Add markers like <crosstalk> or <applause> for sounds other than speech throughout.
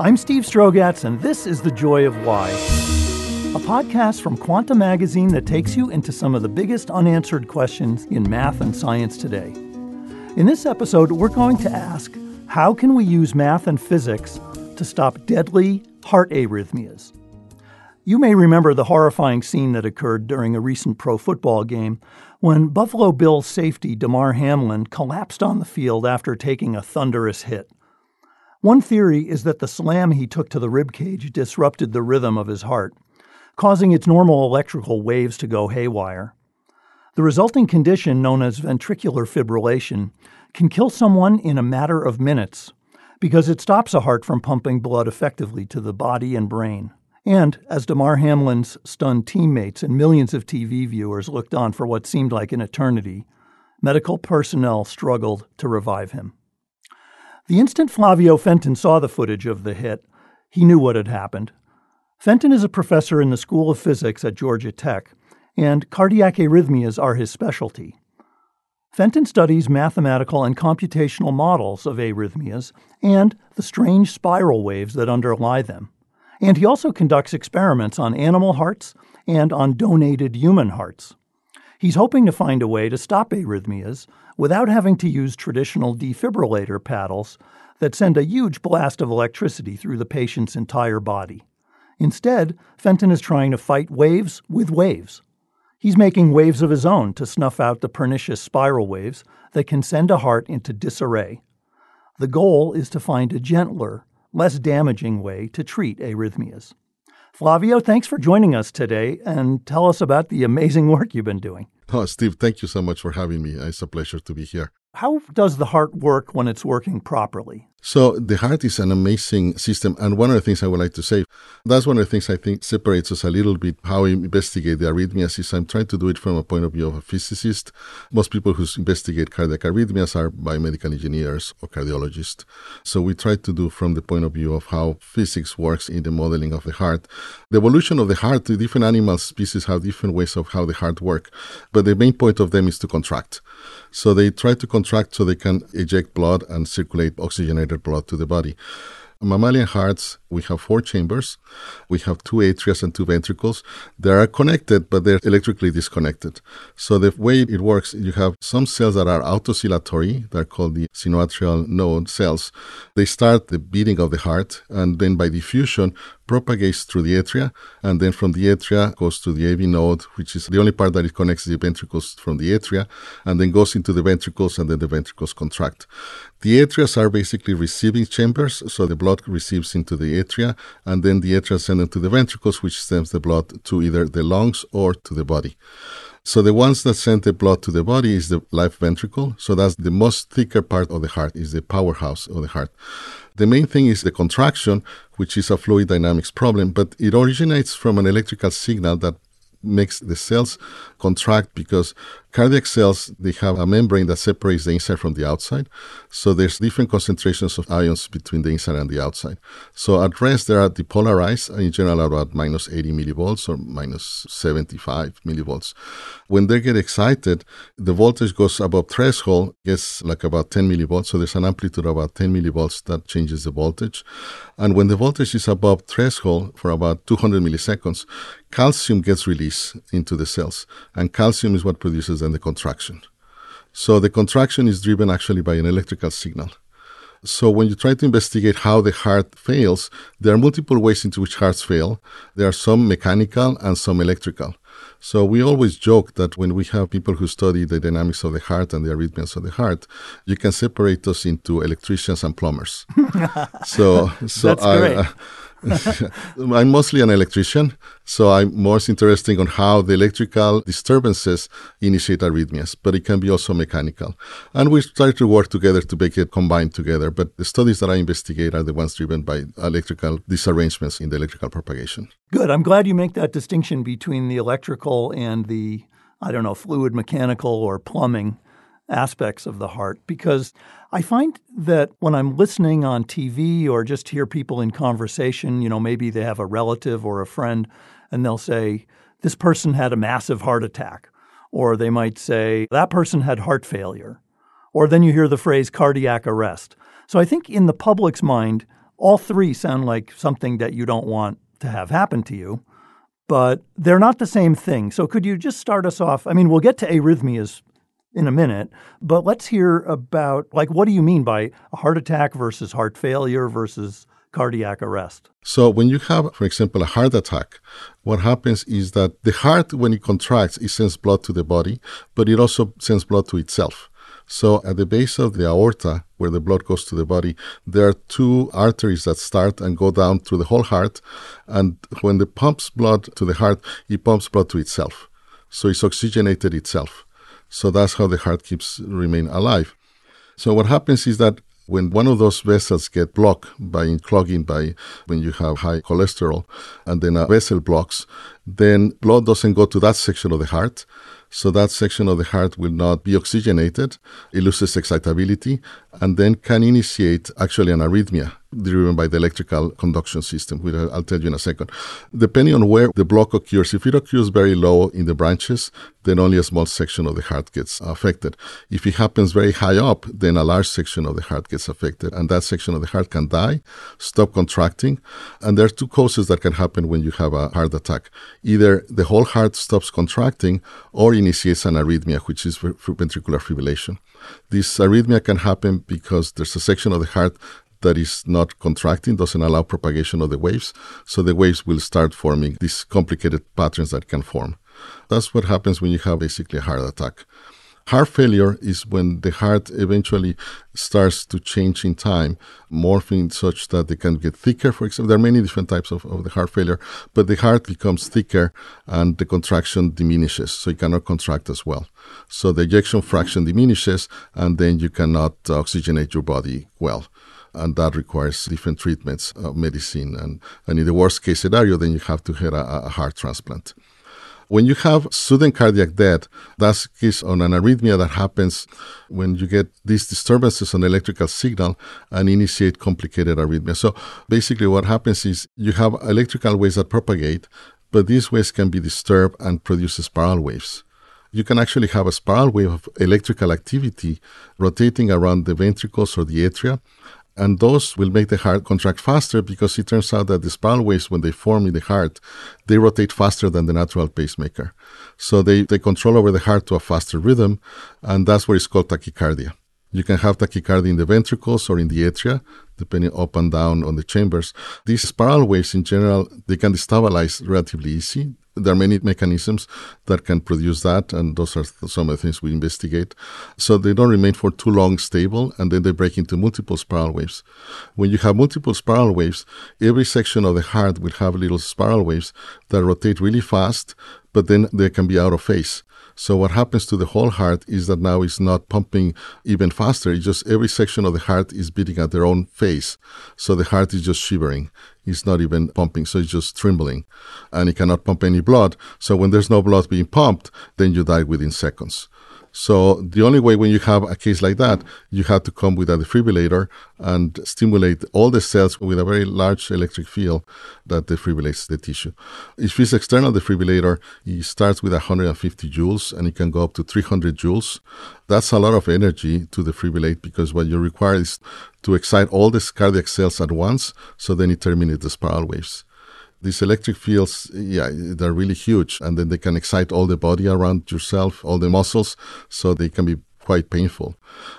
I'm Steve Strogatz, and this is The Joy of Why, a podcast from Quanta Magazine that takes you into some of the biggest unanswered questions in math and science today. In this episode, we're going to ask how can we use math and physics to stop deadly heart arrhythmias? You may remember the horrifying scene that occurred during a recent pro football game when Buffalo Bills safety Damar Hamlin collapsed on the field after taking a thunderous hit. One theory is that the slam he took to the rib cage disrupted the rhythm of his heart, causing its normal electrical waves to go haywire. The resulting condition, known as ventricular fibrillation, can kill someone in a matter of minutes because it stops a heart from pumping blood effectively to the body and brain. And as Damar Hamlin's stunned teammates and millions of TV viewers looked on for what seemed like an eternity, medical personnel struggled to revive him. The instant Flavio Fenton saw the footage of the hit, he knew what had happened. Fenton is a professor in the School of Physics at Georgia Tech, and cardiac arrhythmias are his specialty. Fenton studies mathematical and computational models of arrhythmias and the strange spiral waves that underlie them. And he also conducts experiments on animal hearts and on donated human hearts. He's hoping to find a way to stop arrhythmias without having to use traditional defibrillator paddles that send a huge blast of electricity through the patient's entire body. Instead, Fenton is trying to fight waves with waves. He's making waves of his own to snuff out the pernicious spiral waves that can send a heart into disarray. The goal is to find a gentler, less damaging way to treat arrhythmias. Flavio, thanks for joining us today and tell us about the amazing <laughs> work you've been doing. Oh, Steve, thank you so much for having me. It's a pleasure to be here. How does the heart work when it's working properly? So the heart is an amazing system. And one of the things I would like to say, that's one of the things I think separates us a little bit how we investigate the arrhythmias is I'm trying to do it from a point of view of a physicist. Most people who investigate cardiac arrhythmias are biomedical engineers or cardiologists. So we try to do from the point of view of how physics works in the modeling of the heart. The evolution of the heart, the different animal species have different ways of how the heart work. But the main point of them is to contract. So they try to contract so they can eject blood and circulate oxygenated blood to the body. Mammalian hearts, we have four chambers. We have two atria and two ventricles. They are connected, but they're electrically disconnected. So the way it works, you have some cells that are autooscillatory. They're called the sinoatrial node cells. They start the beating of the heart, and then by diffusion, propagates through the atria, and then from the atria goes to the AV node, which is the only part that it connects the ventricles from the atria, and then goes into the ventricles, and then the ventricles contract. The atrias are basically receiving chambers, so the blood receives into the atria, and then the atria send it to the ventricles, which sends the blood to either the lungs or to the body. So the ones that send the blood to the body is the left ventricle. So that's the most thicker part of the heart, is the powerhouse of the heart. The main thing is the contraction, which is a fluid dynamics problem, but it originates from an electrical signal that makes the cells contract because cardiac cells they have a membrane that separates the inside from the outside. So there's different concentrations of ions between the inside and the outside. So at rest they are depolarized and in general are about minus 80 millivolts or minus 75 millivolts. When they get excited the voltage goes above threshold gets like about 10 millivolts. So there's an amplitude of about 10 millivolts that changes the voltage. And when the voltage is above threshold for about 200 milliseconds calcium gets released into the cells, and calcium is what produces then the contraction. So the contraction is driven actually by an electrical signal. So when you try to investigate how the heart fails, there are multiple ways into which hearts fail. There are some mechanical and some electrical. So we always joke that when we have people who study the dynamics of the heart and the arrhythmias of the heart, you can separate us into electricians and plumbers. <laughs> so, so That's I. Uh, <laughs> I'm mostly an electrician, so I'm most interested on how the electrical disturbances initiate arrhythmias, but it can be also mechanical. And we try to work together to make it combined together, but the studies that I investigate are the ones driven by electrical disarrangements in the electrical propagation. Good. I'm glad you make that distinction between the electrical and the, I don't know, fluid mechanical or plumbing aspects of the heart because I find that when I'm listening on TV or just hear people in conversation, you know, maybe they have a relative or a friend and they'll say, This person had a massive heart attack. Or they might say, That person had heart failure. Or then you hear the phrase cardiac arrest. So I think in the public's mind, all three sound like something that you don't want to have happen to you, but they're not the same thing. So could you just start us off? I mean, we'll get to arrhythmias in a minute, but let's hear about like what do you mean by a heart attack versus heart failure versus cardiac arrest? So when you have, for example, a heart attack, what happens is that the heart, when it contracts, it sends blood to the body, but it also sends blood to itself. So at the base of the aorta, where the blood goes to the body, there are two arteries that start and go down through the whole heart. And when it pumps blood to the heart, it pumps blood to itself. So it's oxygenated itself. So that's how the heart keeps remain alive. So what happens is that when one of those vessels get blocked by clogging by when you have high cholesterol and then a vessel blocks, then blood doesn't go to that section of the heart so that section of the heart will not be oxygenated, it loses excitability, and then can initiate actually an arrhythmia driven by the electrical conduction system, which I'll tell you in a second. Depending on where the block occurs, if it occurs very low in the branches, then only a small section of the heart gets affected. If it happens very high up, then a large section of the heart gets affected, and that section of the heart can die, stop contracting. And there are two causes that can happen when you have a heart attack. Either the whole heart stops contracting or initiates an arrhythmia, which is ventricular fibrillation. This arrhythmia can happen because there's a section of the heart that is not contracting, doesn't allow propagation of the waves. So the waves will start forming these complicated patterns that can form. That's what happens when you have basically a heart attack. Heart failure is when the heart eventually starts to change in time, morphing such that they can get thicker. For example, there are many different types of, of the heart failure, but the heart becomes thicker and the contraction diminishes, so it cannot contract as well. So the ejection fraction diminishes, and then you cannot oxygenate your body well and that requires different treatments of medicine. And, and in the worst case scenario, then you have to have a, a heart transplant. When you have sudden cardiac death, that's case on an arrhythmia that happens when you get these disturbances on electrical signal and initiate complicated arrhythmia. So basically what happens is you have electrical waves that propagate, but these waves can be disturbed and produce spiral waves you can actually have a spiral wave of electrical activity rotating around the ventricles or the atria and those will make the heart contract faster because it turns out that the spiral waves, when they form in the heart, they rotate faster than the natural pacemaker. So they take control over the heart to a faster rhythm, and that's what is called tachycardia. You can have tachycardia in the ventricles or in the atria, depending up and down on the chambers. These spiral waves, in general, they can destabilize relatively easy there are many mechanisms that can produce that, and those are some of the things we investigate. So they don't remain for too long stable, and then they break into multiple spiral waves. When you have multiple spiral waves, every section of the heart will have little spiral waves that rotate really fast, but then they can be out of phase. So what happens to the whole heart is that now it's not pumping even faster. It's just every section of the heart is beating at their own phase. So the heart is just shivering. It's not even pumping, so it's just trembling. And it cannot pump any blood. So when there's no blood being pumped, then you die within seconds. So the only way when you have a case like that, you have to come with a defibrillator and stimulate all the cells with a very large electric field that defibrillates the tissue. If it's external defibrillator, it starts with 150 joules and it can go up to 300 joules. That's a lot of energy to defibrillate because what you require is to excite all the cardiac cells at once, so then it terminates the spiral waves these electric fields, yeah, they're really huge, and then they can excite all the body around yourself, all the muscles, so they can be quite painful.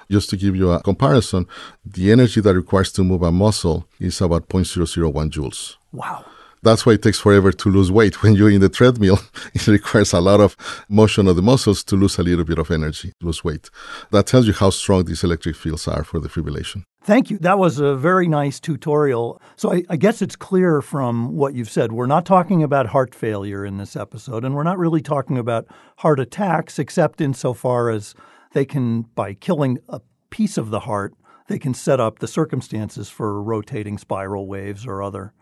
Just to give you a comparison, the energy that requires to move a muscle is about 0.001 joules. Wow. That's why it takes forever to lose weight. <laughs> When you're in the treadmill, <laughs> it requires a lot of motion of the muscles to lose a little bit of energy, lose weight. That tells you how strong these electric fields are for the fibrillation. Thank you. That was a very nice tutorial. So I, I, guess it's clear from what you've said, we're not talking about heart failure in this episode, and we're not really talking about heart attacks, except insofar as they can, by killing a piece of the heart, they can set up the circumstances for rotating spiral waves or other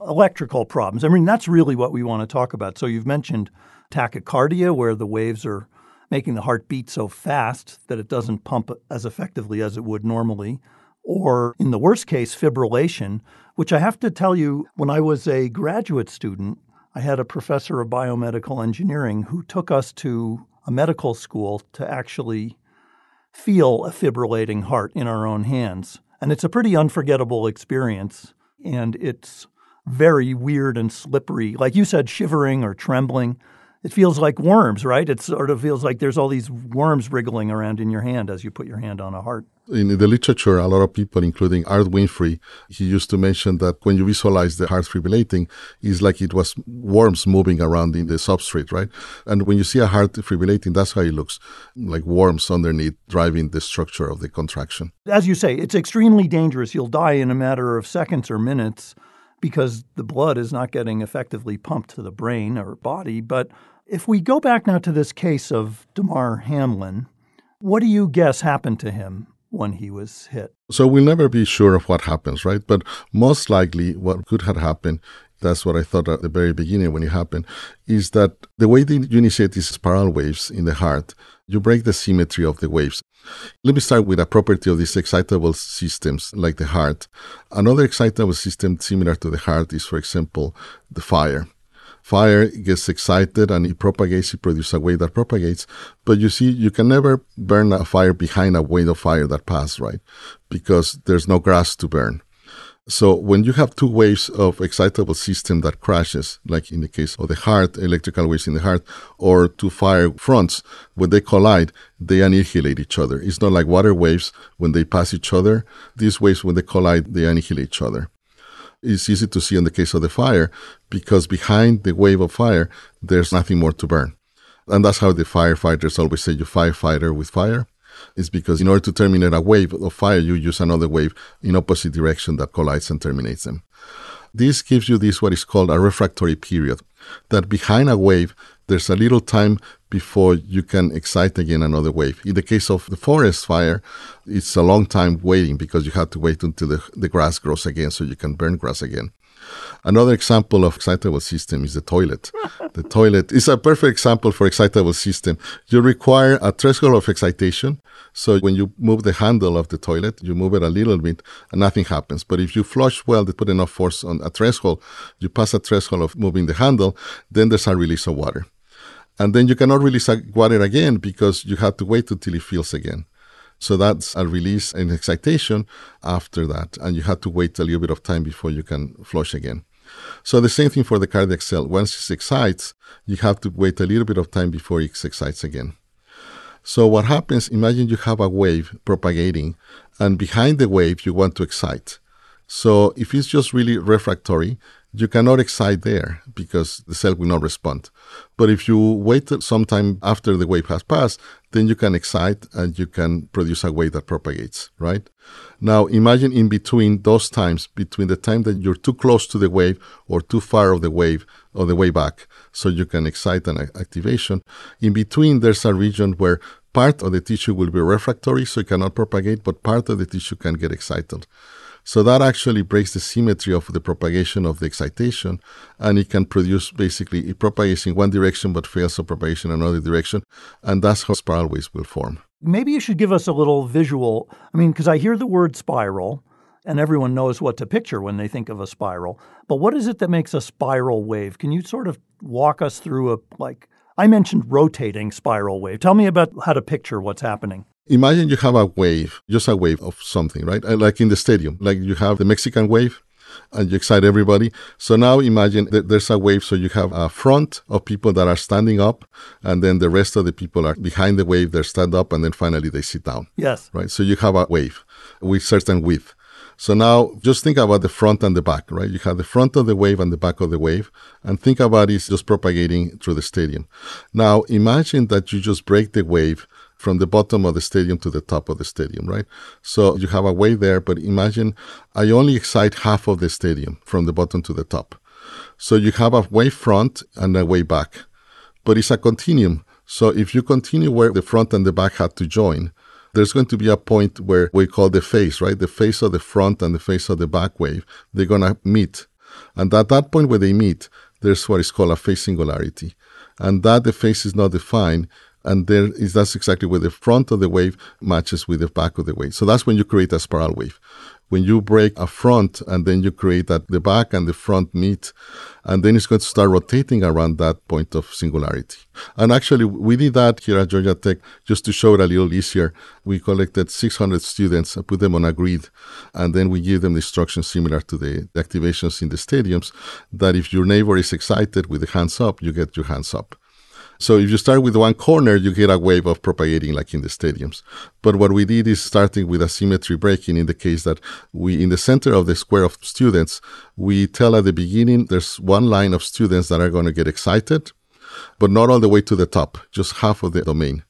electrical problems. I mean, that's really what we want to talk about. So you've mentioned tachycardia, where the waves are making the heart beat so fast that it doesn't pump as effectively as it would normally. Or in the worst case, fibrillation, which I have to tell you, when I was a graduate student, I had a professor of biomedical engineering who took us to a medical school to actually feel a fibrillating heart in our own hands. And it's a pretty unforgettable experience and it's very weird and slippery. Like you said, shivering or trembling. It feels like worms, right? It sort of feels like there's all these worms wriggling around in your hand as you put your hand on a heart. In the literature, a lot of people, including Art Winfree, he used to mention that when you visualize the heart fibrillating, it's like it was worms moving around in the substrate, right? And when you see a heart fibrillating, that's how it looks, like worms underneath driving the structure of the contraction. As you say, it's extremely dangerous. You'll die in a matter of seconds or minutes because the blood is not getting effectively pumped to the brain or body. But if we go back now to this case of Damar Hamlin, what do you guess happened to him when he was hit? So we'll never be sure of what happens, right? But most likely, what could have happened that's what I thought at the very beginning when it happened, is that the way that you initiate these spiral waves in the heart, you break the symmetry of the waves. Let me start with a property of these excitable systems like the heart. Another excitable system similar to the heart is, for example, the fire. Fire gets excited and it propagates, it produces a wave that propagates. But you see, you can never burn a fire behind a wave of fire that passes, right? Because there's no grass to burn. So when you have two waves of excitable system that crashes, like in the case of the heart, electrical waves in the heart, or two fire fronts, when they collide, they annihilate each other. It's not like water waves when they pass each other. These waves, when they collide, they annihilate each other. It's easy to see in the case of the fire because behind the wave of fire, there's nothing more to burn. And that's how the firefighters always say you firefighter with fire is because in order to terminate a wave of fire, you use another wave in opposite direction that collides and terminates them. This gives you this what is called a refractory period, that behind a wave, there's a little time before you can excite again another wave. In the case of the forest fire, it's a long time waiting because you have to wait until the, the grass grows again so you can burn grass again. Another example of excitable system is the toilet. the <laughs> toilet is a perfect example for excitable system. You require a threshold of excitation. So when you move the handle of the toilet, you move it a little bit and nothing happens. But if you flush well, they put enough force on a threshold, you pass a threshold of moving the handle, then there's a release of water. And then you cannot release water again because you have to wait until it fills again. So that's a release and excitation after that. And you have to wait a little bit of time before you can flush again. So the same thing for the cardiac cell. Once it excites, you have to wait a little bit of time before it excites again. So what happens, imagine you have a wave propagating and behind the wave you want to excite. So if it's just really refractory, you cannot excite there because the cell will not respond. But if you wait some time after the wave has passed, then you can excite and you can produce a wave that propagates, right? Now imagine in between those times, between the time that you're too close to the wave or too far of the wave or the way back, so you can excite an activation, in between there's a region where part of the tissue will be refractory, so it cannot propagate, but part of the tissue can get excited. So that actually breaks the symmetry of the propagation of the excitation, and it can produce basically it propagates in one direction but fails of propagation in another direction, and that's how spiral waves will form. Maybe you should give us a little visual. I mean, because I hear the word spiral, and everyone knows what to picture when they think of a spiral. But what is it that makes a spiral wave? Can you sort of walk us through a like? I mentioned rotating spiral wave. Tell me about how to picture what's happening. Imagine you have a wave, just a wave of something, right? Uh, like in the stadium, like you have the Mexican wave and you excite everybody. So now imagine that there's a wave. So you have a front of people that are standing up, and then the rest of the people are behind the wave. They stand up, and then finally they sit down. Yes. Right. So you have a wave with certain width. So now just think about the front and the back, right? You have the front of the wave and the back of the wave, and think about it just propagating through the stadium. Now imagine that you just break the wave from the bottom of the stadium to the top of the stadium, right? So you have a way there, but imagine I only excite half of the stadium from the bottom to the top. So you have a way front and a way back, but it's a continuum. So if you continue where the front and the back had to join, there's going to be a point where we call the face, right? The face of the front and the face of the back wave, they're going to meet. And at that point where they meet, there's what is called a phase singularity. And that the phase is not defined and there is that's exactly where the front of the wave matches with the back of the wave. So that's when you create a spiral wave. when you break a front and then you create that the back and the front meet, and then it's going to start rotating around that point of singularity. And actually, we did that here at Georgia Tech just to show it a little easier. We collected 600 students, put them on a grid, and then we give them the instructions similar to the activations in the stadiums that if your neighbor is excited with the hands up, you get your hands up. So if you start with one corner, you get a wave of propagating like in the stadiums. But what we did is starting with asymmetry breaking in the case that we, in the center of the square of students, we tell at the beginning there's one line of students that are going to get excited, but not all the way to the top, just half of the domain.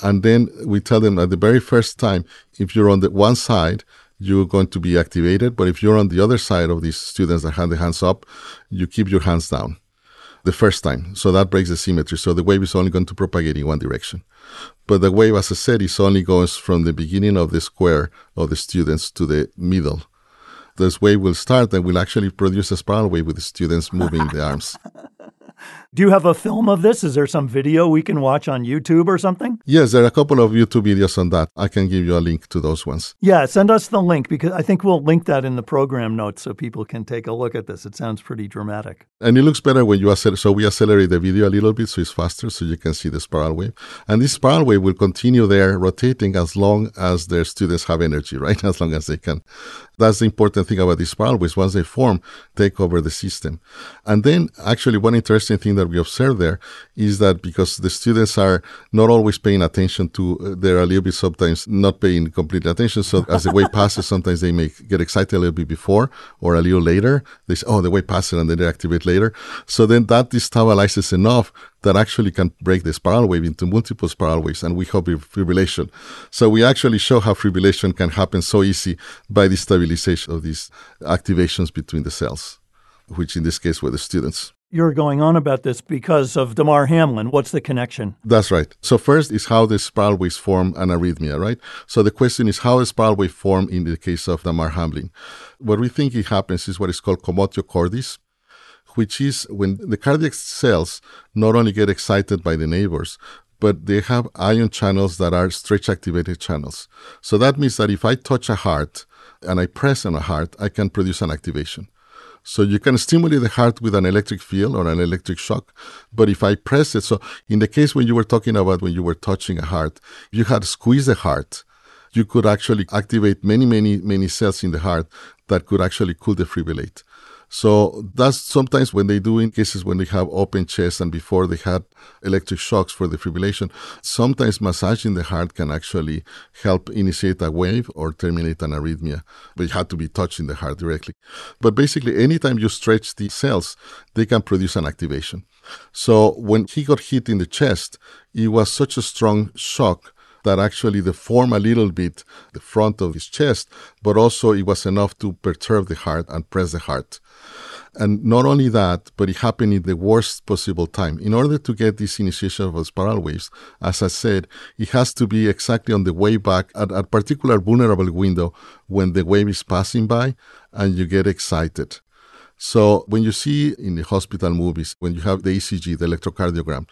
And then we tell them at the very first time, if you're on the one side, you're going to be activated. But if you're on the other side of these students that have the hands up, you keep your hands down the first time. So that breaks the symmetry. So the wave is only going to propagate in one direction. But the wave, as I said, is only goes from the beginning of the square of the students to the middle. This wave will start and will actually produce a spiral wave with the students moving the arms. <laughs> Do you have a film of this? Is there some video we can watch on YouTube or something? Yes, there are a couple of YouTube videos on that. I can give you a link to those ones. Yeah, send us the link because I think we'll link that in the program notes so people can take a look at this. It sounds pretty dramatic. And it looks better when you accelerate. So we accelerate the video a little bit so it's faster so you can see the spiral wave. And this spiral wave will continue there rotating as long as their students have energy, <laughs> right? As long as they can. That's the important thing about these spiral waves. Once they form, take over the system. And then actually one interesting thing that we observe there is that because the students are not always paying attention to, uh, they're a little bit sometimes not paying complete attention. So as the wave <laughs> passes, sometimes they may get excited a little bit before or a little later. They say, oh, the wave passes and then they activate later. So then that destabilizes enough that actually can break the spiral wave into multiple spiral waves and we have fibrillation. So we actually show how fibrillation can happen so easy by destabilization of these activations between the cells, which in this case were the students you're going on about this because of Damar Hamlin. What's the connection? That's right. So first is how the spiral waves form an arrhythmia, right? So the question is how a spiral wave form in the case of Damar Hamlin. What we think it happens is what is called commotio cordis, which is when the cardiac cells not only get excited by the neighbors, but they have ion channels that are stretch activated channels. So that means that if I touch a heart and I press on a heart, I can produce an activation. So you can stimulate the heart with an electric field or an electric shock. But if I press it, so in the case when you were talking about when you were touching a heart, you had squeezed the heart, you could actually activate many, many, many cells in the heart that could actually cool defibrillate. So that's sometimes when they do in cases when they have open chest and before they had electric shocks for defibrillation, sometimes massaging the heart can actually help initiate a wave or terminate an arrhythmia. But you have to be touching the heart directly. But basically, anytime you stretch the cells, they can produce an activation. So when he got hit in the chest, it was such a strong shock that actually deformed a little bit the front of his chest, but also it was enough to perturb the heart and press the heart. And not only that, but it happened in the worst possible time. In order to get this initiation of spiral waves, as I said, it has to be exactly on the way back at a particular vulnerable window when the wave is passing by and you get excited. So when you see in the hospital movies, when you have the ECG, the electrocardiogram,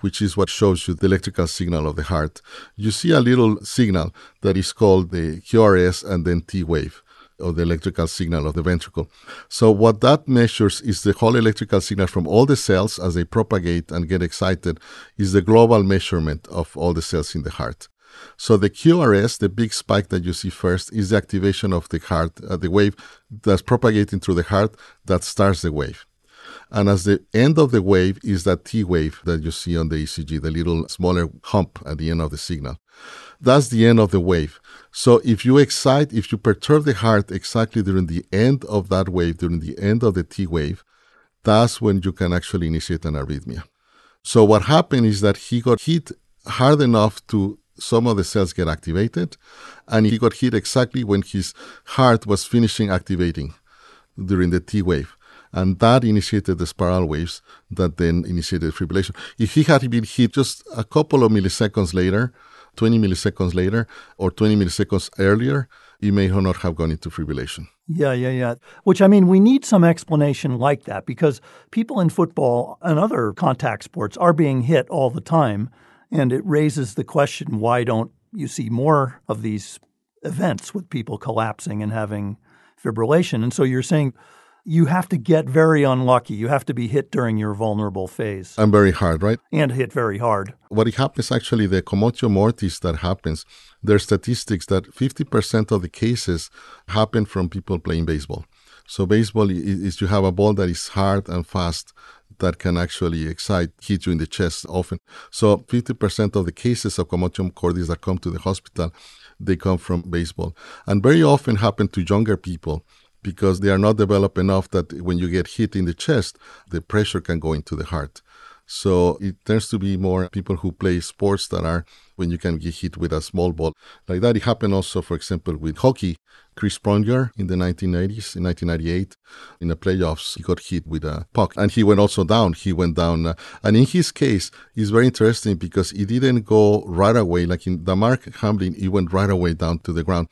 which is what shows you the electrical signal of the heart, you see a little signal that is called the QRS and then T wave of the electrical signal of the ventricle. So what that measures is the whole electrical signal from all the cells as they propagate and get excited is the global measurement of all the cells in the heart. So the QRS, the big spike that you see first, is the activation of the heart, uh, the wave that's propagating through the heart that starts the wave. And as the end of the wave is that T wave that you see on the ECG, the little smaller hump at the end of the signal. That's the end of the wave. So if you excite, if you perturb the heart exactly during the end of that wave, during the end of the T wave, that's when you can actually initiate an arrhythmia. So what happened is that he got hit hard enough to some of the cells get activated, and he got hit exactly when his heart was finishing activating during the T wave and that initiated the spiral waves that then initiated fibrillation. If he had been hit just a couple of milliseconds later, 20 milliseconds later, or 20 milliseconds earlier, he may or not have gone into fibrillation. Yeah, yeah, yeah. Which, I mean, we need some explanation like that because people in football and other contact sports are being hit all the time. And it raises the question why don't you see more of these events with people collapsing and having fibrillation. And so you're saying you have to get very unlucky. You have to be hit during your vulnerable phase. And very hard, right? And hit very hard. What happens actually, the commotio mortis that happens, there are statistics that 50% of the cases happen from people playing baseball. So baseball is you have a ball that is hard and fast that can actually excite, hit you in the chest often. So 50% of the cases of commotio cordis that come to the hospital, they come from baseball. And very often happen to younger people because they are not developed enough that when you get hit in the chest, the pressure can go into the heart. So it tends to be more people who play sports that are when you can get hit with a small ball. Like that, it happened also, for example, with hockey. Chris Pronger in the 1990s, in 1998, in the playoffs, he got hit with a puck and he went also down. He went down. Uh, and in his case, it's very interesting because he didn't go right away. Like in Damar Hamlin, he went right away down to the ground.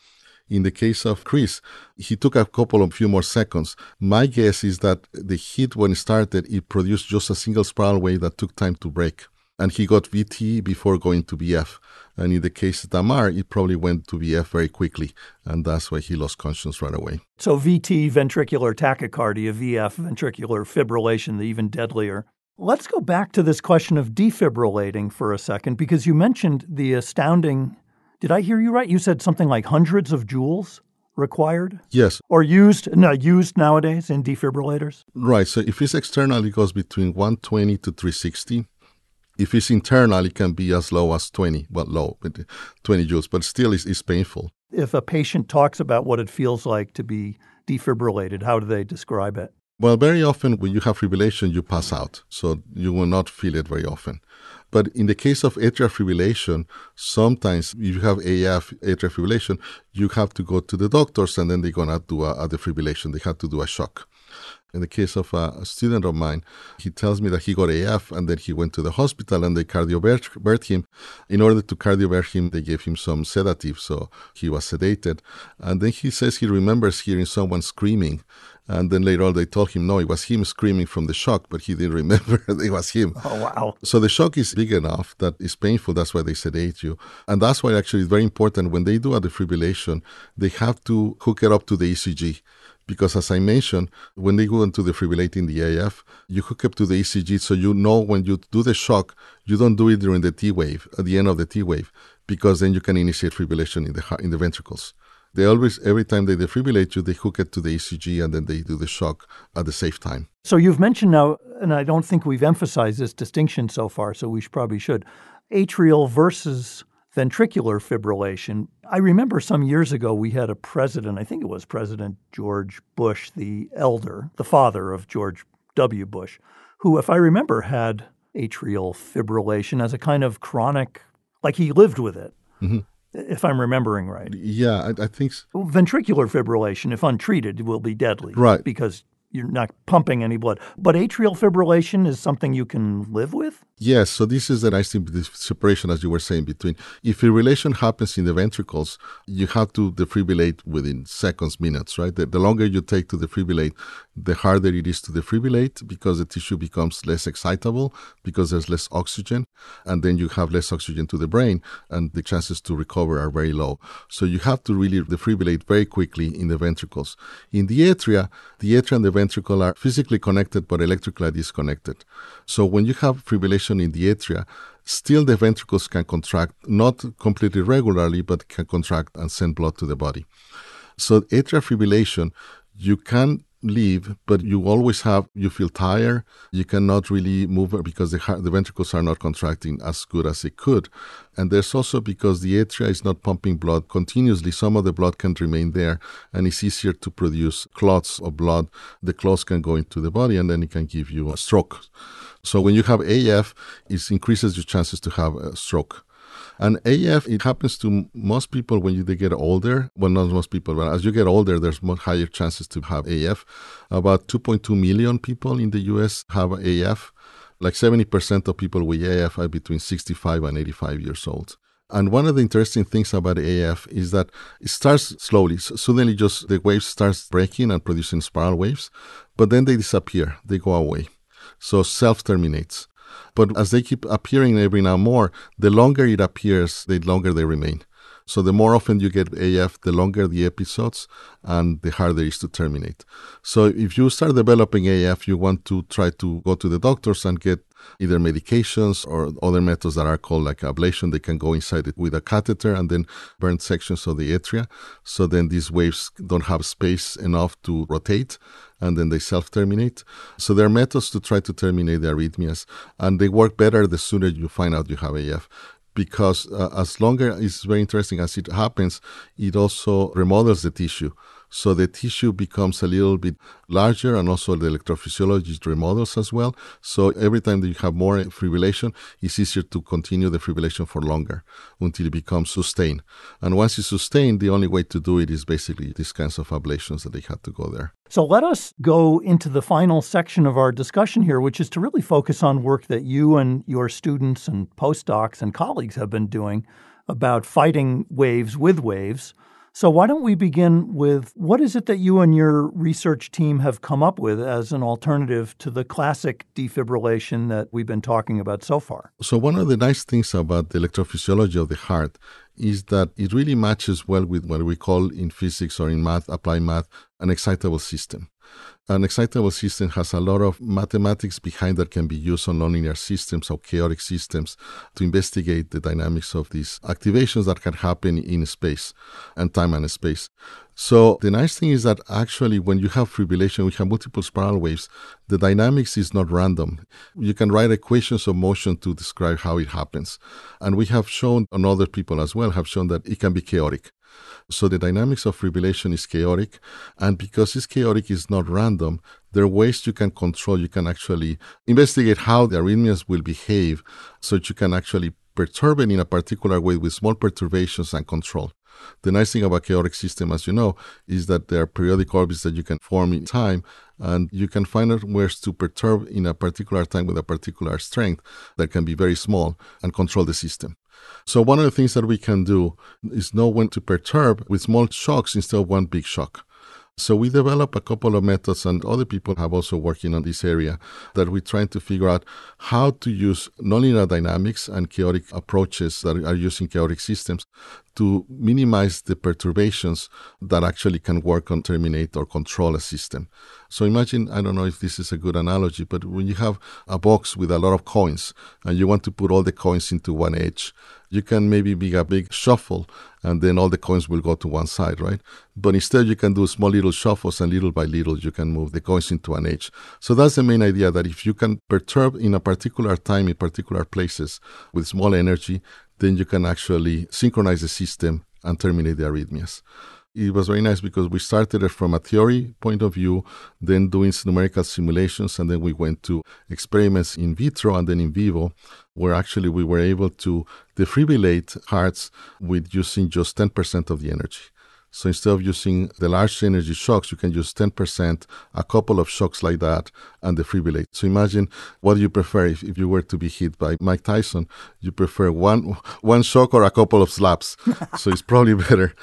In the case of Chris, he took a couple of few more seconds. My guess is that the hit when it started, it produced just a single spiral wave that took time to break. And he got VT before going to VF. And in the case of Damar, it probably went to VF very quickly. And that's why he lost consciousness right away. So VT, ventricular tachycardia, VF, ventricular fibrillation, the even deadlier. Let's go back to this question of defibrillating for a second, because you mentioned the astounding did I hear you right? You said something like hundreds of joules required? Yes. Or used no, used nowadays in defibrillators? Right. So if it's external, it goes between 120 to 360. If it's internal, it can be as low as 20, well, low, uh, 20 joules, but still it's, it's painful. If a patient talks about what it feels like to be defibrillated, how do they describe it? Well, very often when you have fibrillation, you pass out. So you will not feel it very often. But in the case of atrial fibrillation, sometimes if you have AF, atrial fibrillation, you have to go to the doctors and then they're going to do a, a defibrillation. They have to do a shock. In the case of a student of mine, he tells me that he got AF and then he went to the hospital and they cardiovert him. In order to cardiovert him, they gave him some sedative, so he was sedated. And then he says he remembers hearing someone screaming and then later on, they told him, no, it was him screaming from the shock, but he didn't <laughs> remember it was him. Oh, wow. So the shock is big enough that it's painful. That's why they sedate you. And that's why actually it's very important when they do a defibrillation, they have to hook it up to the ECG. Because as I mentioned, when they go into defibrillating the AF, you hook up to the ECG so you know when you do the shock, you don't do it during the T wave, at the end of the T wave, because then you can initiate fibrillation in the, in the ventricles they always every time they defibrillate you they hook it to the ecg and then they do the shock at the safe time. So you've mentioned now and i don't think we've emphasized this distinction so far so we should, probably should atrial versus ventricular fibrillation. I remember some years ago we had a president i think it was president george bush the elder the father of george w. Bush who if i remember had atrial fibrillation as a kind of chronic like he lived with it. Mm-hmm if I'm remembering right. Yeah, I, I think so. ventricular fibrillation, if untreated, will be deadly. Right. Because you're not pumping any blood. But atrial fibrillation is something you can live with? Yes. So this is the nice thing, the separation, as you were saying, between if fibrillation happens in the ventricles, you have to defibrillate within seconds, minutes, right? The, the longer you take to defibrillate, the harder it is to defibrillate because the tissue becomes less excitable because there's less oxygen. And then you have less oxygen to the brain and the chances to recover are very low. So you have to really defibrillate very quickly in the ventricles. In the atria, the atria and the ventricle are physically connected but electrically disconnected. So when you have fibrillation in the atria, still the ventricles can contract, not completely regularly, but can contract and send blood to the body. So atrial fibrillation, you can leave, but you always have, you feel tired. You cannot really move because the, the ventricles are not contracting as good as it could. And there's also because the atria is not pumping blood continuously, some of the blood can remain there and it's easier to produce clots of blood. The clots can go into the body and then it can give you a stroke. So when you have AF, it increases your chances to have a stroke. And AF, it happens to most people when you, they get older. Well, not most people, but as you get older, there's much higher chances to have AF. About 2.2 million people in the US have AF. Like 70% of people with AF are between 65 and 85 years old. And one of the interesting things about AF is that it starts slowly. So suddenly, just the waves starts breaking and producing spiral waves, but then they disappear. They go away. So self terminates. But as they keep appearing every now more, the longer it appears, the longer they remain. So the more often you get AF, the longer the episodes and the harder it is to terminate. So if you start developing AF, you want to try to go to the doctors and get either medications or other methods that are called like ablation. They can go inside it with a catheter and then burn sections of the atria. So then these waves don't have space enough to rotate and then they self terminate. So there are methods to try to terminate the arrhythmias and they work better the sooner you find out you have AF because uh, as longer it's very interesting as it happens, it also remodels the tissue. So the tissue becomes a little bit larger and also the electrophysiology remodels as well. So every time that you have more fibrillation, it's easier to continue the fibrillation for longer until it becomes sustained. And once it's sustained, the only way to do it is basically these kinds of ablations that they had to go there. So let us go into the final section of our discussion here, which is to really focus on work that you and your students and postdocs and colleagues have been doing about fighting waves with waves. So, why don't we begin with what is it that you and your research team have come up with as an alternative to the classic defibrillation that we've been talking about so far? So, one of the nice things about the electrophysiology of the heart is that it really matches well with what we call in physics or in math, applied math, an excitable system. An excitable system has a lot of mathematics behind that can be used on nonlinear systems or chaotic systems to investigate the dynamics of these activations that can happen in space and time and space. So the nice thing is that actually when you have fibrillation, we have multiple spiral waves, the dynamics is not random. You can write equations of motion to describe how it happens. And we have shown, and other people as well have shown that it can be chaotic. So the dynamics of fibrillation is chaotic, and because it's chaotic, it's not random. There are ways you can control. You can actually investigate how the arrhythmias will behave, so that you can actually perturb it in a particular way with small perturbations and control. The nice thing about chaotic system, as you know, is that there are periodic orbits that you can form in time, and you can find out where to perturb in a particular time with a particular strength that can be very small and control the system. So one of the things that we can do is know when to perturb with small shocks instead of one big shock. So we develop a couple of methods, and other people have also working on this area that we're trying to figure out how to use nonlinear dynamics and chaotic approaches that are using chaotic systems to minimize the perturbations that actually can work on terminate or control a system. So imagine, I don't know if this is a good analogy, but when you have a box with a lot of coins and you want to put all the coins into one edge, you can maybe make a big shuffle and then all the coins will go to one side, right? But instead, you can do small little shuffles and little by little, you can move the coins into an edge. So that's the main idea that if you can perturb in a particular time in particular places with small energy, then you can actually synchronize the system and terminate the arrhythmias it was very nice because we started it from a theory point of view, then doing numerical simulations, and then we went to experiments in vitro and then in vivo, where actually we were able to defibrillate hearts with using just 10% of the energy. So instead of using the large energy shocks, you can use 10%, a couple of shocks like that, and defibrillate. So imagine what do you prefer if, if you were to be hit by Mike Tyson? You prefer one one shock or a couple of slaps. <laughs> so it's probably better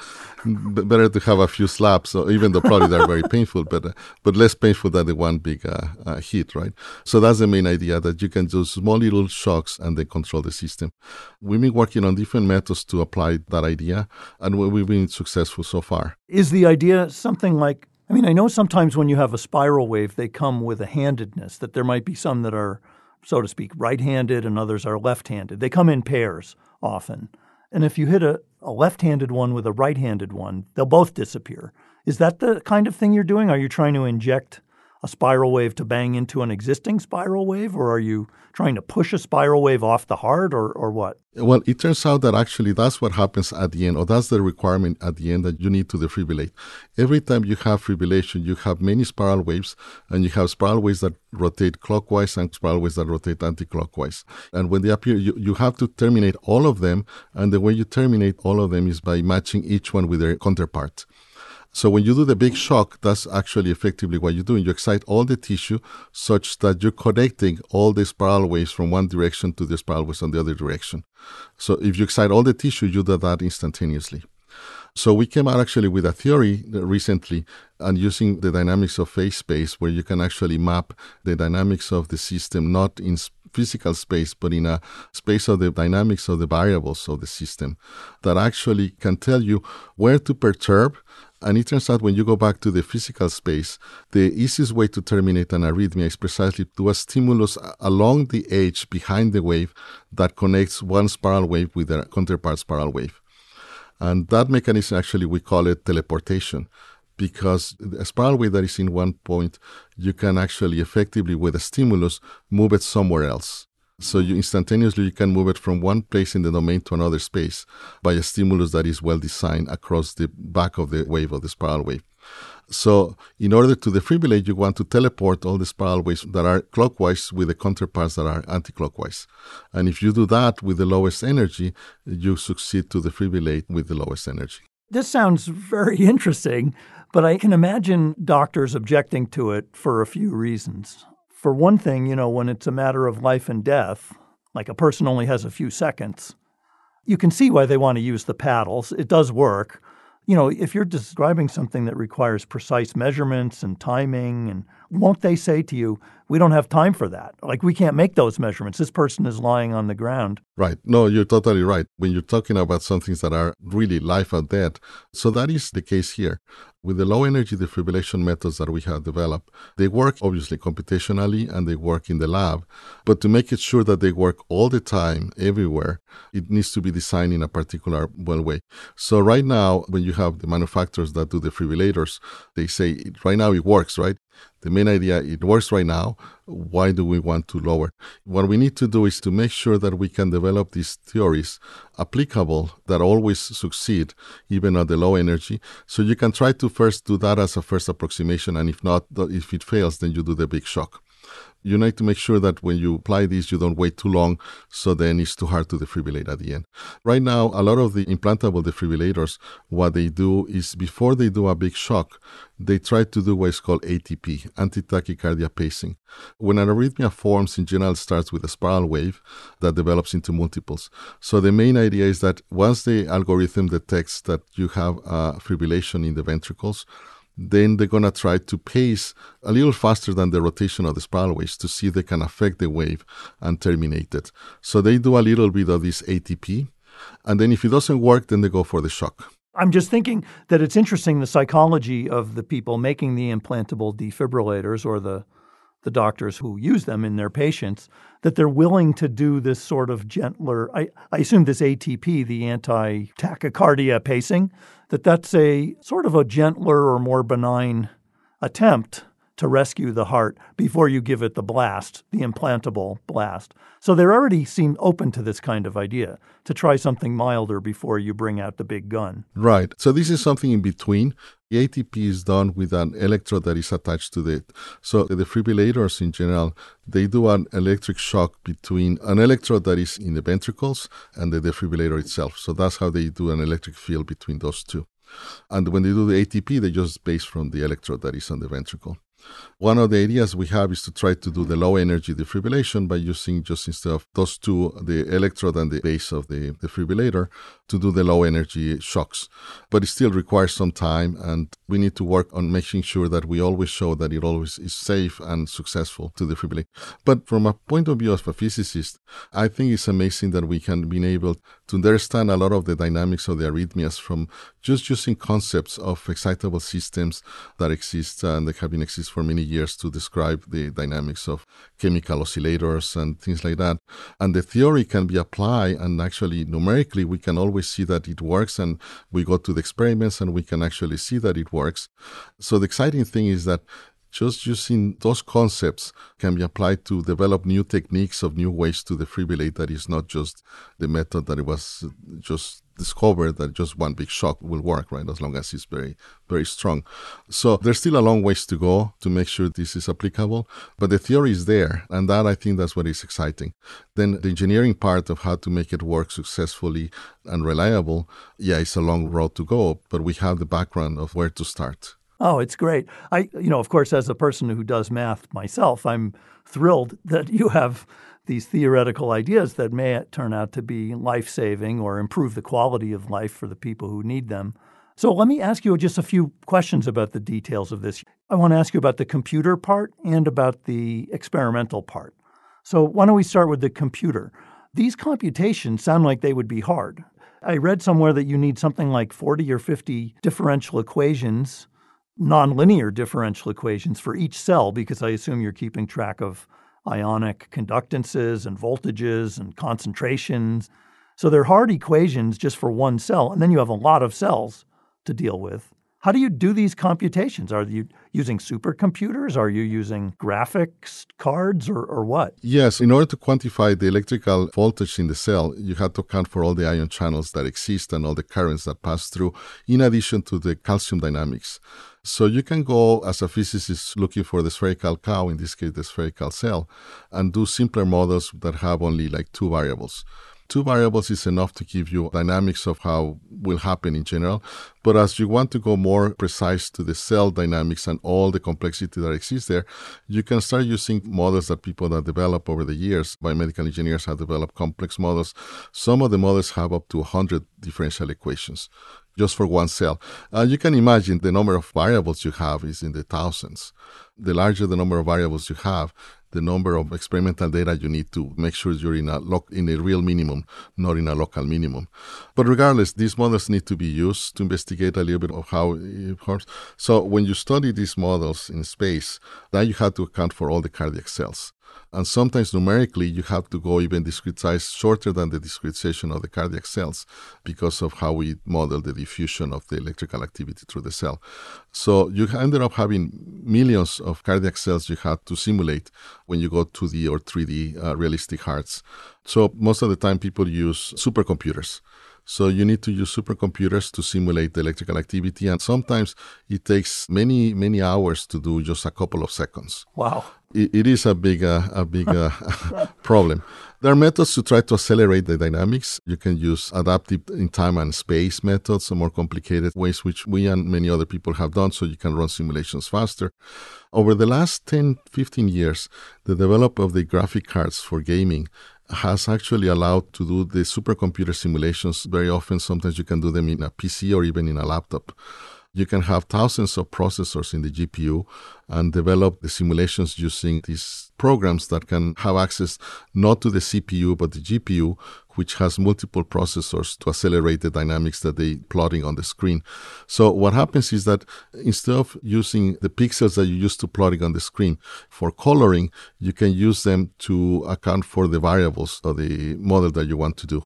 better to have a few slaps, even though probably they're very painful, but uh, but less painful than the one big uh, uh, hit, right? So that's the main idea that you can do small little shocks and then control the system. We've been working on different methods to apply that idea, and we've been successful so far. Is the idea something like? I mean, I know sometimes when you have a spiral wave, they come with a handedness. That there might be some that are, so to speak, right-handed, and others are left-handed. They come in pairs often. And if you hit a, a left handed one with a right handed one, they'll both disappear. Is that the kind of thing you're doing? Are you trying to inject a spiral wave to bang into an existing spiral wave, or are you trying to push a spiral wave off the heart, or, or what? Well, it turns out that actually that's what happens at the end, or that's the requirement at the end that you need to defibrillate. Every time you have fibrillation, you have many spiral waves, and you have spiral waves that rotate clockwise and spiral waves that rotate anti-clockwise. And when they appear, you, you have to terminate all of them, and the way you terminate all of them is by matching each one with their counterpart. So when you do the big shock, that's actually effectively what you're doing. You excite all the tissue such that you're connecting all the spiral waves from one direction to the spiral waves on the other direction. So if you excite all the tissue, you do that instantaneously. So we came out actually with a theory uh, recently and using the dynamics of phase space where you can actually map the dynamics of the system not in physical space, but in a space of the dynamics of the variables of the system that actually can tell you where to perturb and it turns out when you go back to the physical space, the easiest way to terminate an arrhythmia is precisely to a stimulus along the edge behind the wave that connects one spiral wave with a counterpart spiral wave. And that mechanism actually we call it teleportation because a spiral wave that is in one point, you can actually effectively with a stimulus move it somewhere else. So you instantaneously you can move it from one place in the domain to another space by a stimulus that is well designed across the back of the wave of the spiral wave. So in order to defibrillate, you want to teleport all the spiral waves that are clockwise with the counterparts that are anti-clockwise. And if you do that with the lowest energy, you succeed to defibrillate with the lowest energy. This sounds very interesting, but I can imagine doctors objecting to it for a few reasons for one thing, you know, when it's a matter of life and death, like a person only has a few seconds, you can see why they want to use the paddles. It does work. You know, if you're describing something that requires precise measurements and timing, and won't they say to you, we don't have time for that? Like, we can't make those measurements. This person is lying on the ground. Right. No, you're totally right. When you're talking about some things that are really life or death, so that is the case here. With the low energy defibrillation methods that we have developed, they work obviously computationally and they work in the lab. But to make it sure that they work all the time, everywhere, it needs to be designed in a particular well way. So right now, when you have the manufacturers that do defibrillators, they say right now it works, right? The main idea, it works right now. Why do we want to lower? What we need to do is to make sure that we can develop these theories applicable that always succeed, even at the low energy. So you can try to first do that as a first approximation. And if not, if it fails, then you do the big shock you need to make sure that when you apply this, you don't wait too long, so then it's too hard to defibrillate at the end. Right now, a lot of the implantable defibrillators, what they do is before they do a big shock, they try to do what is called ATP, anti-tachycardia pacing. When an arrhythmia forms, in general, starts with a spiral wave that develops into multiples. So the main idea is that once the algorithm detects that you have a fibrillation in the ventricles, then they're going to try to pace a little faster than the rotation of the spiral waves to see if they can affect the wave and terminate it. So they do a little bit of this ATP. And then if it doesn't work, then they go for the shock. I'm just thinking that it's interesting the psychology of the people making the implantable defibrillators or the the doctors who use them in their patients that they're willing to do this sort of gentler I, I assume this ATP, the anti tachycardia pacing, that that's a sort of a gentler or more benign attempt to rescue the heart before you give it the blast, the implantable blast. So they're already seem open to this kind of idea to try something milder before you bring out the big gun. Right. So this is something in between. The ATP is done with an electrode that is attached to it. So the defibrillators in general, they do an electric shock between an electrode that is in the ventricles and the defibrillator itself. So that's how they do an electric field between those two. And when they do the ATP, they just base from the electrode that is on the ventricle. One of the ideas we have is to try to do the low energy defibrillation by using just instead of those two, the electrode and the base of the defibrillator, to do the low energy shocks. But it still requires some time, and we need to work on making sure that we always show that it always is safe and successful to defibrillate. But from a point of view of a physicist, I think it's amazing that we can be able to understand a lot of the dynamics of the arrhythmias from just using concepts of excitable systems that exist and that have been exist for many years to describe the dynamics of chemical oscillators and things like that. And the theory can be applied, and actually numerically, we can always see that it works. And we go to the experiments and we can actually see that it works. So the exciting thing is that just using those concepts can be applied to develop new techniques of new ways to defibrillate that is not just the method that it was just discovered that just one big shock will work, right? As long as it's very, very strong. So there's still a long ways to go to make sure this is applicable, but the theory is there. And that I think that's what is exciting. Then the engineering part of how to make it work successfully and reliable, yeah, it's a long road to go, but we have the background of where to start. Oh, it's great. I, you know, of course, as a person who does math myself, I'm thrilled <laughs> that you have these theoretical ideas that may turn out to be life saving or improve the quality of life for the people who need them. So let me ask you just a few questions about the details of this. I want to ask you about the computer part and about the experimental part. So, why don't we start with the computer? These computations sound like they would be hard. I read somewhere that you need something like 40 or 50 differential equations, nonlinear differential equations for each cell, because I assume you're keeping track of ionic conductances and voltages and concentrations. So they're hard equations just for one cell, and then you have a lot of cells to deal with. How do you do these computations? Are you using supercomputers? Are you using graphics cards or, or what? Yes, in order to quantify the electrical voltage in the cell, you have to account for all the ion channels that exist and all the currents that pass through, in addition to the calcium dynamics. So you can go as a physicist looking for the spherical cow, in this case, the spherical cell, and do simpler models that have only like two variables. Two variables is enough to give you dynamics of how will happen in general. But as you want to go more precise to the cell dynamics and all the complexity that exists there, you can start using models that people that develop over the years. Biomedical engineers have developed complex models. Some of the models have up to 100 differential equations just for one cell. Uh, you can imagine the number of variables you have is in the thousands. The larger the number of variables you have, the number of experimental data you need to make sure you're in a lo- in a real minimum, not in a local minimum. But regardless, these models need to be used to investigate a little bit of how it works. So when you study these models in space, then you have to account for all the cardiac cells. And sometimes numerically, you have to go even discrete size shorter than the discretization of the cardiac cells because of how we model the diffusion of the electrical activity through the cell. So you ended up having millions of cardiac cells you had to simulate when you go 2D or 3D uh, realistic hearts. So most of the time, people use supercomputers. So you need to use supercomputers to simulate the electrical activity, and sometimes it takes many, many hours to do just a couple of seconds. Wow it, is a big, uh, a big uh, <laughs> problem. There are methods to try to accelerate the dynamics. You can use adaptive in time and space methods, more complicated ways, which we and many other people have done, so you can run simulations faster. Over the last 10, 15 years, the development of the graphic cards for gaming has actually allowed to do the supercomputer simulations very often. Sometimes you can do them in a PC or even in a laptop you can have thousands of processors in the GPU and develop the simulations using these programs that can have access not to the CPU but the GPU, which has multiple processors to accelerate the dynamics that they plotting on the screen. So what happens is that instead of using the pixels that you used to plotting on the screen for coloring, you can use them to account for the variables of the model that you want to do.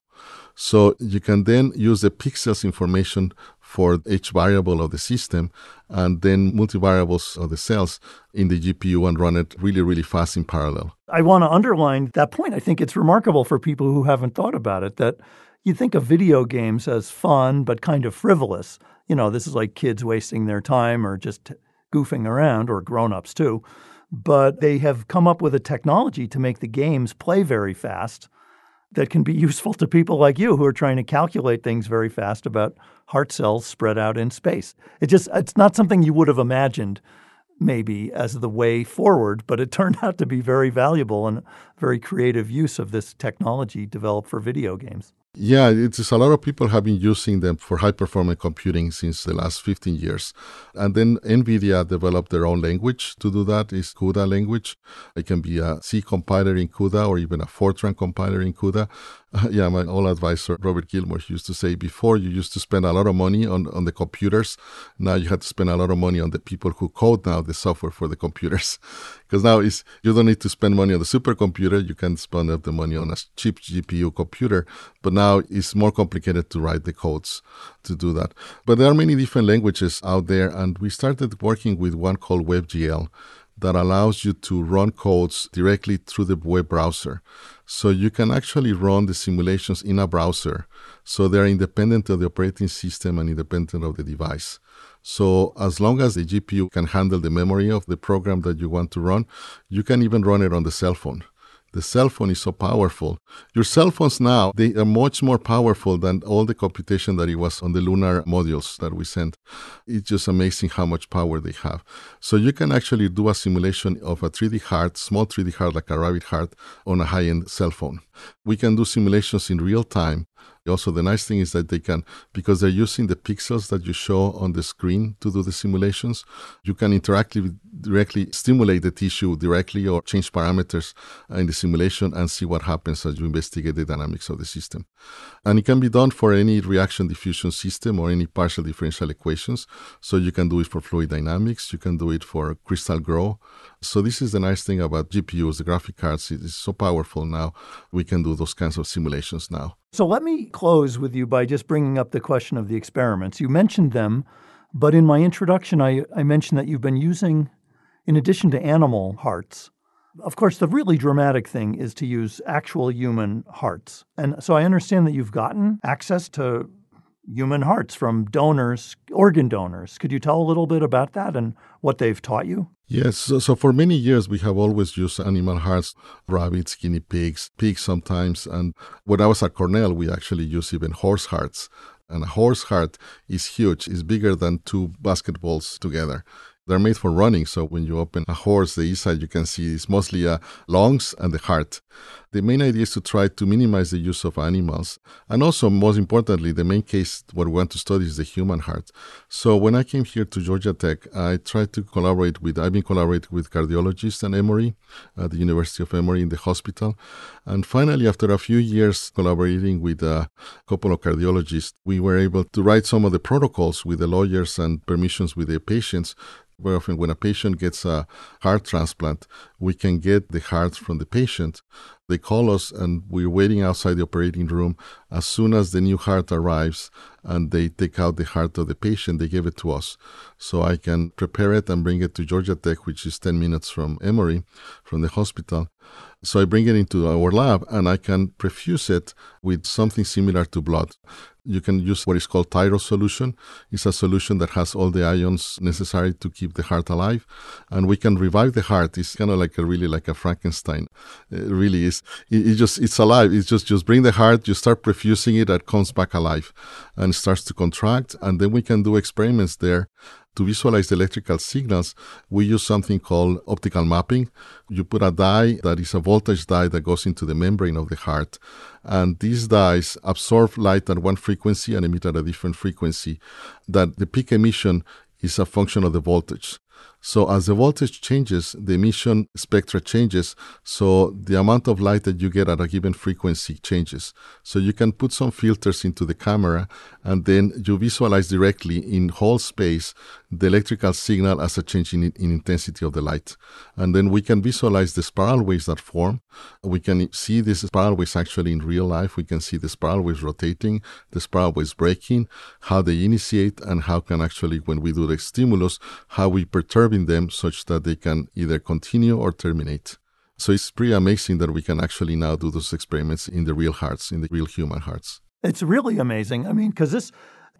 So you can then use the pixels information for each variable of the system and then multivariables of the cells in the GPU and run it really, really fast in parallel. I want to underline that point. I think it's remarkable for people who haven't thought about it that you think of video games as fun but kind of frivolous. You know, this is like kids wasting their time or just goofing around, or grown ups too. But they have come up with a technology to make the games play very fast that can be useful to people like you who are trying to calculate things very fast about heart cells spread out in space. It just it's not something you would have imagined maybe as the way forward, but it <laughs> turned out to be very valuable and very creative use of this technology developed for video games. Yeah, it's a lot of people have been using them for high performance computing since the last 15 years. And then NVIDIA developed their own language to do that. It's CUDA language. It can be a C compiler in CUDA or even a Fortran compiler in CUDA. <laughs> Yeah, my old advisor, Robert Gilmore, used to say before you used to spend a lot of money on, on the computers. Now you have to spend a lot of money on the people who code now the software for the computers. <laughs> Because now is you don't need to spend money on the supercomputer. You can spend the money on a cheap GPU computer. But now it's more complicated to write the codes to do that. But there are many different languages out there. And we started working with one called WebGL that allows you to run codes directly through the web browser. So you can actually run the simulations in a browser. So they're independent of the operating system and independent of the device. So as long as the GPU can handle the memory of the program that you want to run, you can even run it on the cell phone the cell phone is so powerful. Your cell phones now, they are much more powerful than all the computation that it was on the lunar modules that we sent. It's just amazing how much power they have. So you can actually do a simulation of a 3D heart, small 3D heart like a rabbit heart on a high-end cell phone. We can do simulations in real time also, the nice thing is that they can, because they're using the pixels that you show on the screen to do the simulations, you can interact with directly stimulate the tissue directly or change parameters in the simulation and see what happens as you investigate the dynamics of the system. And it can be done for any reaction diffusion system or any partial differential equations. So you can do it for fluid dynamics, you can do it for crystal grow. So this is the nice thing about GPUs, the graphic cards. It is so powerful now. We can do those kinds of simulations now. So let me close with you by just bringing up the question of the experiments. You mentioned them, but in my introduction, I, I mentioned that you've been using, in addition to animal hearts, of course, the really dramatic thing is to use actual human hearts. And so I understand that you've gotten access to human hearts from donors, organ donors. Could you tell a little bit about that and what they've taught you? Yes, so, so, for many years we have always used animal hearts, rabbits, guinea pigs, pigs sometimes. And when I was at Cornell, we actually used even horse hearts. And a horse heart is huge, it's bigger than two basketballs together. They're made for running, so when you open a horse, the inside you can see is mostly a uh, lungs and the heart. The main idea is to try to minimize the use of animals. And also, most importantly, the main case what we want to study is the human heart. So when I came here to Georgia Tech, I tried to collaborate with, I've been collaborating with cardiologists and Emory at the University of Emory in the hospital. And finally, after a few years collaborating with a couple of cardiologists, we were able to write some of the protocols with the lawyers and permissions with the patients very often when a patient gets a heart transplant, we can get the heart from the patient. They call us and we're waiting outside the operating room. As soon as the new heart arrives and they take out the heart of the patient, they give it to us. So I can prepare it and bring it to Georgia Tech, which is 10 minutes from Emory, from the hospital. So I bring it into our lab and I can perfuse it with something similar to blood you can use what is called Tyrode's solution. It's a solution that has all the ions necessary to keep the heart alive, and we can revive the heart. It's kind of like a really like a Frankenstein. It really is. It, it just it's alive. It's just just bring the heart, you start perfusing it, it comes back alive, and starts to contract, and then we can do experiments there to visualize the electrical signals, we use something called optical mapping. You put a dye that is a voltage dye that goes into the membrane of the heart. And these dyes absorb light at one frequency and emit at a different frequency. That the peak emission is a function of the voltage. So as the voltage changes, the emission spectra changes. So the amount of light that you get at a given frequency changes. So you can put some filters into the camera and then you visualize directly in whole space the electrical signal as a change in, in intensity of the light. And then we can visualize the spiral waves that form. We can see these spiral waves actually in real life. We can see the spiral waves rotating, the spiral waves breaking, how they initiate, and how can actually, when we do the stimulus, how we perturbing them such that they can either continue or terminate. So it's pretty amazing that we can actually now do those experiments in the real hearts, in the real human hearts. It's really amazing. I mean, because this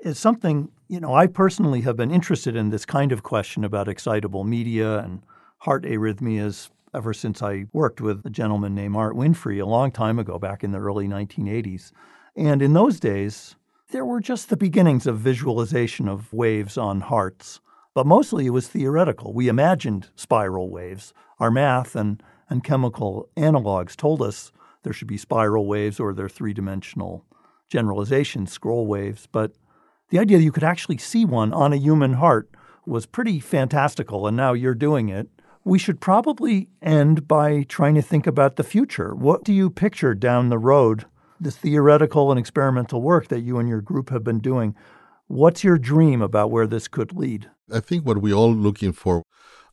is something, you know, I personally have been interested in this kind of question about excitable media and heart arrhythmias ever since I worked with a gentleman named Art Winfree a long time ago, back in the early 1980s. And in those days, there were just the beginnings of visualization of waves on hearts, but mostly it was theoretical. We imagined spiral waves. Our math and, and chemical analogs told us there should be spiral waves or they're three dimensional generalizations, scroll waves, but the idea that you could actually see one on a human heart was pretty fantastical, and now you're doing it. We should probably end by trying to think about the future. What do you picture down the road, this theoretical and experimental work that you and your group have been doing? What's your dream about where this could lead? I think what we're all looking for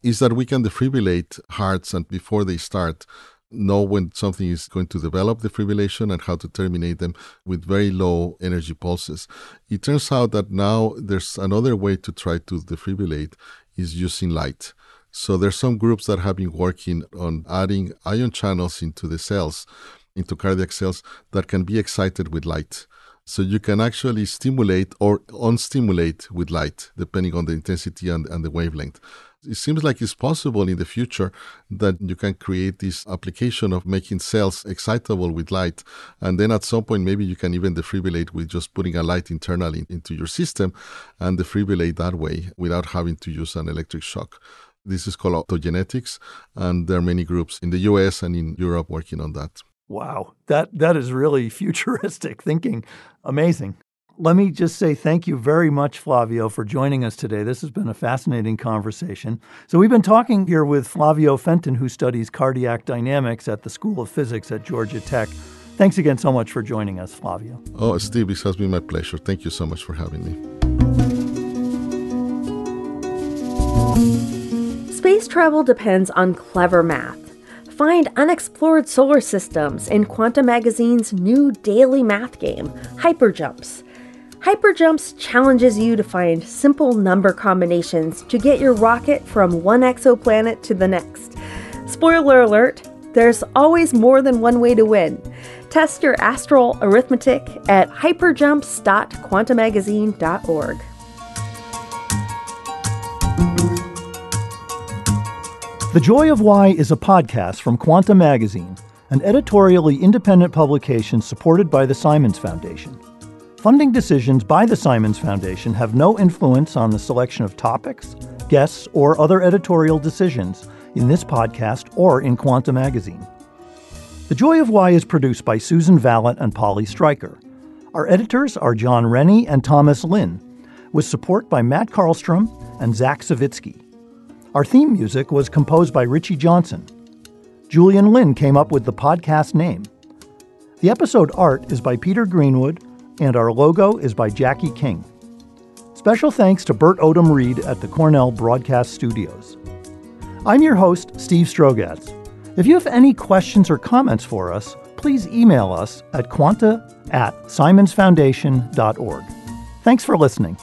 is that we can defibrillate hearts and before they start know when something is going to develop the fibrillation and how to terminate them with very low energy pulses. It turns out that now there's another way to try to defibrillate is using light. So there's some groups that have been working on adding ion channels into the cells, into cardiac cells that can be excited with light. So you can actually stimulate or unstimulate with light, depending on the intensity and, and the wavelength it seems like it's possible in the future that you can create this application of making cells excitable with light. And then at some point, maybe you can even defibrillate with just putting a light internally into your system and defibrillate that way without having to use an electric shock. This is called optogenetics, and there are many groups in the US and in Europe working on that. Wow, that that is really <laughs> futuristic thinking. Amazing. let me just say thank you very much, Flavio, for joining us today. This has been a fascinating conversation. So, we've been talking here with Flavio Fenton, who studies cardiac dynamics at the School of Physics at Georgia Tech. Thanks again so much for joining us, Flavio. Oh, Steve, this has been my pleasure. Thank you so much for having me. Space travel depends on clever math. Find unexplored solar systems in Quanta Magazine's new daily math game, Hyperjumps. Hyperjumps challenges you to find simple number combinations to get your rocket from one exoplanet to the next. Spoiler alert, there's always more than one way to win. Test your astral arithmetic at hyperjumps.quantamagazine.org. The Joy of Why is a podcast from Quanta Magazine, an editorially independent publication supported by the Simons Foundation. Funding decisions by the Simons Foundation have no influence on the selection of topics, guests, or other editorial decisions in this podcast or in Quanta Magazine. The Joy of Why is produced by Susan Valot and Polly Stryker. Our editors are John Rennie and Thomas Lin, with support by Matt Carlstrom and Zack Savitsky. Our theme music was composed by Richie Johnson. Julian Lin came up with the podcast name. The episode art is by Peter Greenwood and our logo is by Jackie King. Special thanks to Bert Odom Reed at the Cornell Broadcast Studios. I'm your host, Steve Strogatz. If you have any questions or comments for us, please email us at quanta at simonsfoundation.org. Thanks for listening.